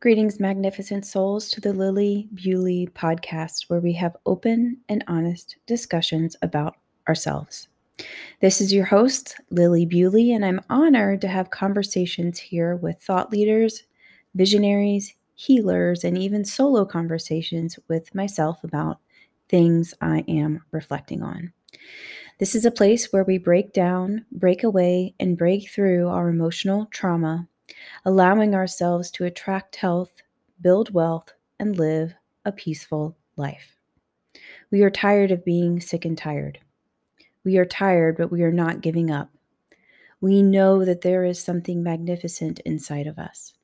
Greetings, magnificent souls, to the Lilli Bewley podcast, where we have open and honest discussions about ourselves. This is your host, Lilli Bewley, and I'm honored to have conversations here with thought leaders, visionaries, healers, and even solo conversations with myself about things I am reflecting on. This is a place where we break down, break away, and break through our emotional trauma allowing ourselves to attract health, build wealth, and live a peaceful life. We are tired of being sick and tired. We are tired, but we are not giving up. We know that there is something magnificent inside of us.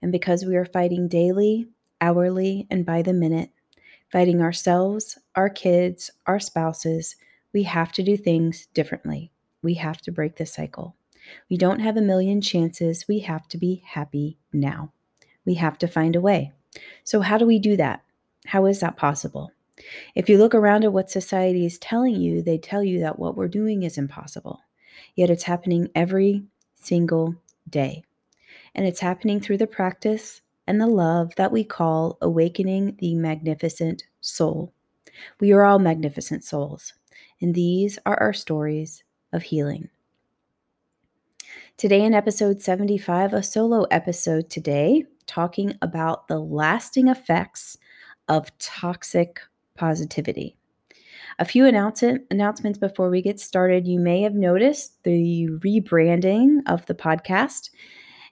And because we are fighting daily, hourly, and by the minute, fighting ourselves, our kids, our spouses, we have to do things differently. We have to break the cycle. We don't have a million chances. We have to be happy now. We have to find a way. So, how do we do that? How is that possible? If you look around at what society is telling you, they tell you that what we're doing is impossible. Yet it's happening every single day. And it's happening through the practice and the love that we call awakening the magnificent soul. We are all magnificent souls, and these are our stories of healing. Today, in episode 75, a solo episode today, talking about the lasting effects of toxic positivity. A few announcement, announcements before we get started. You may have noticed the rebranding of the podcast.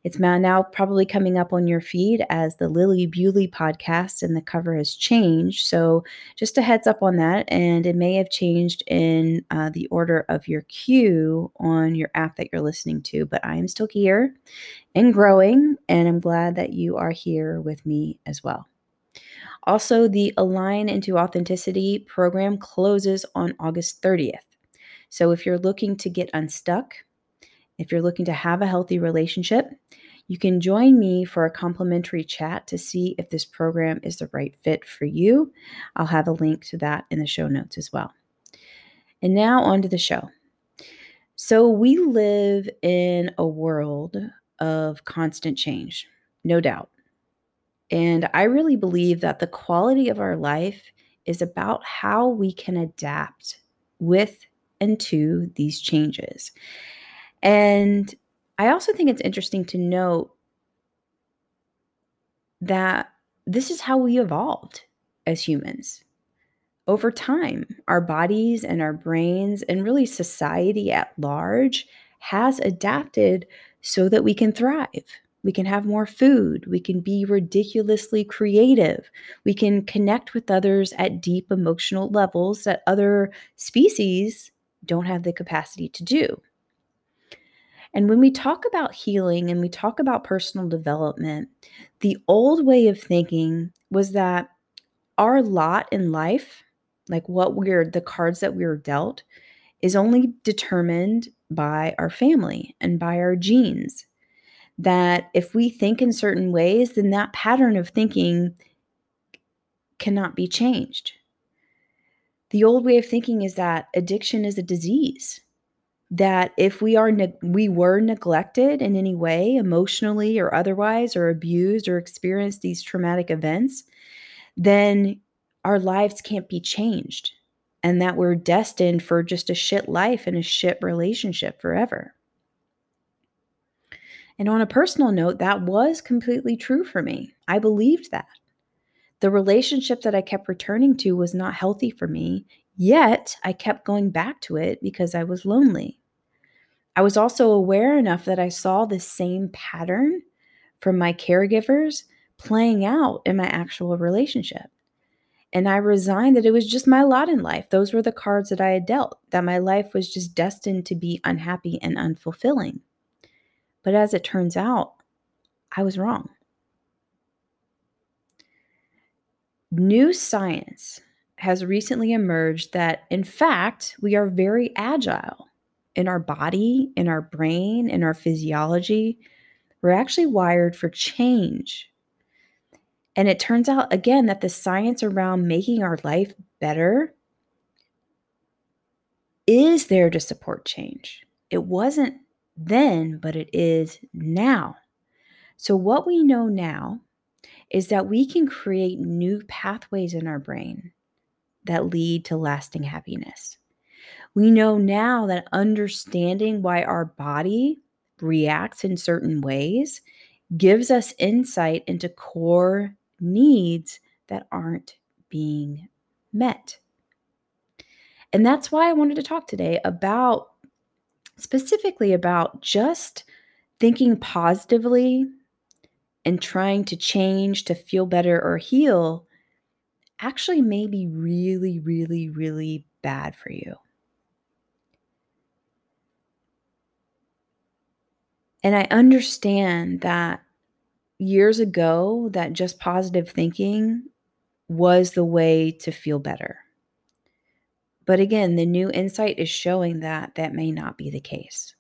It's now probably coming up on your feed as the Lilli Bewley podcast, and the cover has changed. So, just a heads up on that. And it may have changed in uh, the order of your queue on your app that you're listening to, but I am still here and growing, and I'm glad that you are here with me as well. Also, the Align into Authenticity program closes on August 30th. So, if you're looking to get unstuck, if you're looking to have a healthy relationship, you can join me for a complimentary chat to see if this program is the right fit for you. I'll have a link to that in the show notes as well. And now on to the show. So, we live in a world of constant change, no doubt. And I really believe that the quality of our life is about how we can adapt with and to these changes. And I also think it's interesting to note that this is how we evolved as humans. Over time, our bodies and our brains, and really society at large, has adapted so that we can thrive. We can have more food. We can be ridiculously creative. We can connect with others at deep emotional levels that other species don't have the capacity to do. And when we talk about healing and we talk about personal development, the old way of thinking was that our lot in life, like what we're, the cards that we were dealt, is only determined by our family and by our genes. That if we think in certain ways, then that pattern of thinking cannot be changed. The old way of thinking is that addiction is a disease that if we are ne- we were neglected in any way emotionally or otherwise or abused or experienced these traumatic events then our lives can't be changed and that we're destined for just a shit life and a shit relationship forever. And on a personal note that was completely true for me. I believed that. The relationship that i kept returning to was not healthy for me Yet I kept going back to it because I was lonely. I was also aware enough that I saw the same pattern from my caregivers playing out in my actual relationship. And I resigned that it was just my lot in life. Those were the cards that I had dealt, that my life was just destined to be unhappy and unfulfilling. But as it turns out, I was wrong. New science has recently emerged that, in fact, we are very agile in our body, in our brain, in our physiology. We're actually wired for change. And it turns out, again, that the science around making our life better is there to support change. It wasn't then, but it is now. So, what we know now is that we can create new pathways in our brain that lead to lasting happiness. We know now that understanding why our body reacts in certain ways gives us insight into core needs that aren't being met. And that's why I wanted to talk today about specifically about just thinking positively and trying to change to feel better or heal actually may be really, really, really bad for you. And I understand that years ago, that just positive thinking was the way to feel better. But again, the new insight is showing that that may not be the case.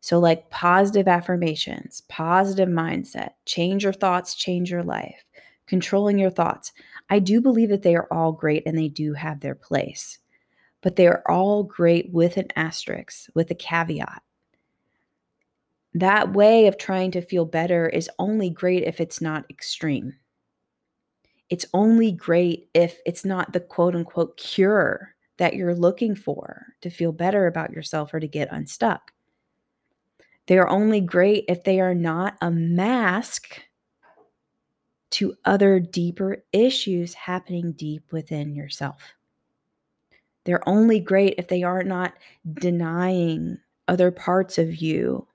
So, like positive affirmations, positive mindset, change your thoughts, change your life, controlling your thoughts. I do believe that they are all great and they do have their place, but they are all great with an asterisk, with a caveat. That way of trying to feel better is only great if it's not extreme. It's only great if it's not the quote unquote cure that you're looking for to feel better about yourself or to get unstuck. They are only great if they are not a mask to other deeper issues happening deep within yourself. They're only great if they are not denying other parts of you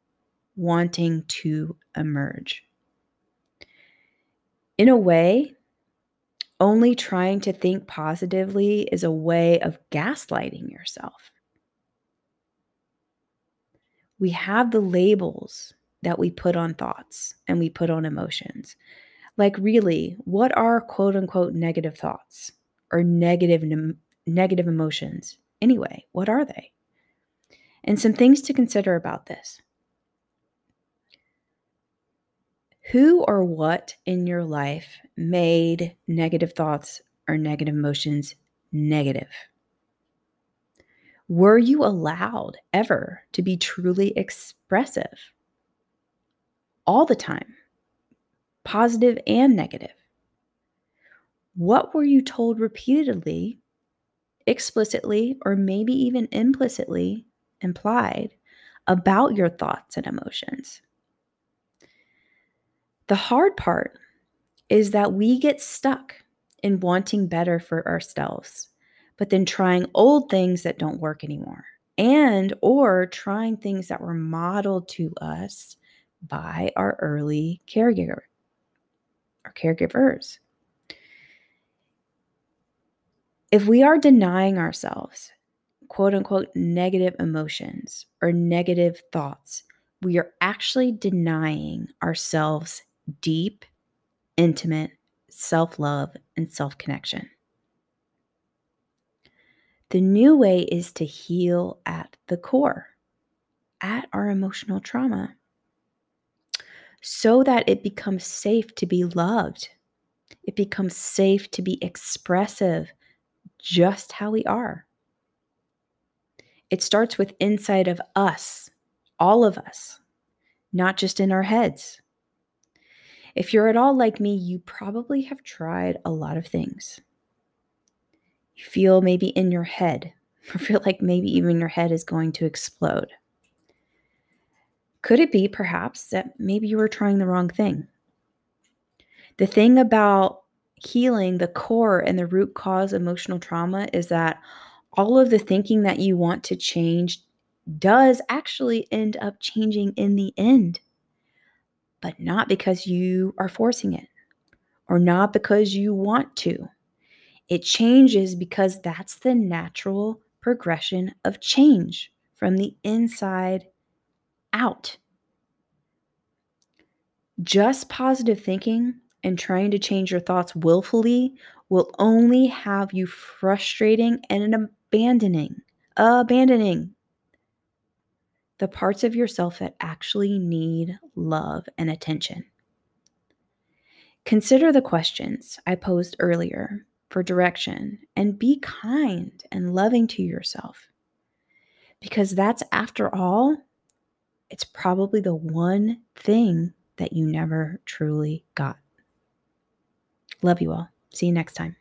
wanting to emerge. In a way, only trying to think positively is a way of gaslighting yourself we have the labels that we put on thoughts and we put on emotions. Like, really, what are quote unquote negative thoughts or negative, negative emotions? Anyway, what are they? And some things to consider about this. Who or what in your life made negative thoughts or negative emotions negative? Were you allowed ever to be truly expressive? All the time, positive and negative. What were you told repeatedly, explicitly, or maybe even implicitly implied about your thoughts and emotions? The hard part is that we get stuck in wanting better for ourselves but then trying old things that don't work anymore and or trying things that were modeled to us by our early caregiver or caregivers. If we are denying ourselves quote unquote negative emotions or negative thoughts, we are actually denying ourselves deep, intimate self love and self connection. The new way is to heal at the core, at our emotional trauma, so that it becomes safe to be loved. It becomes safe to be expressive just how we are. It starts with inside of us, all of us, not just in our heads. If you're at all like me, you probably have tried a lot of things. You feel maybe in your head, or feel like maybe even your head is going to explode. Could it be perhaps that maybe you were trying the wrong thing? The thing about healing the core and the root cause of emotional trauma is that all of the thinking that you want to change does actually end up changing in the end, but not because you are forcing it or not because you want to. It changes because that's the natural progression of change from the inside out. Just positive thinking and trying to change your thoughts willfully will only have you frustrating and abandoning, abandoning the parts of yourself that actually need love and attention. Consider the questions I posed earlier for direction and be kind and loving to yourself. Because that's, after all, it's probably the one thing that you never truly got. Love you all. See you next time.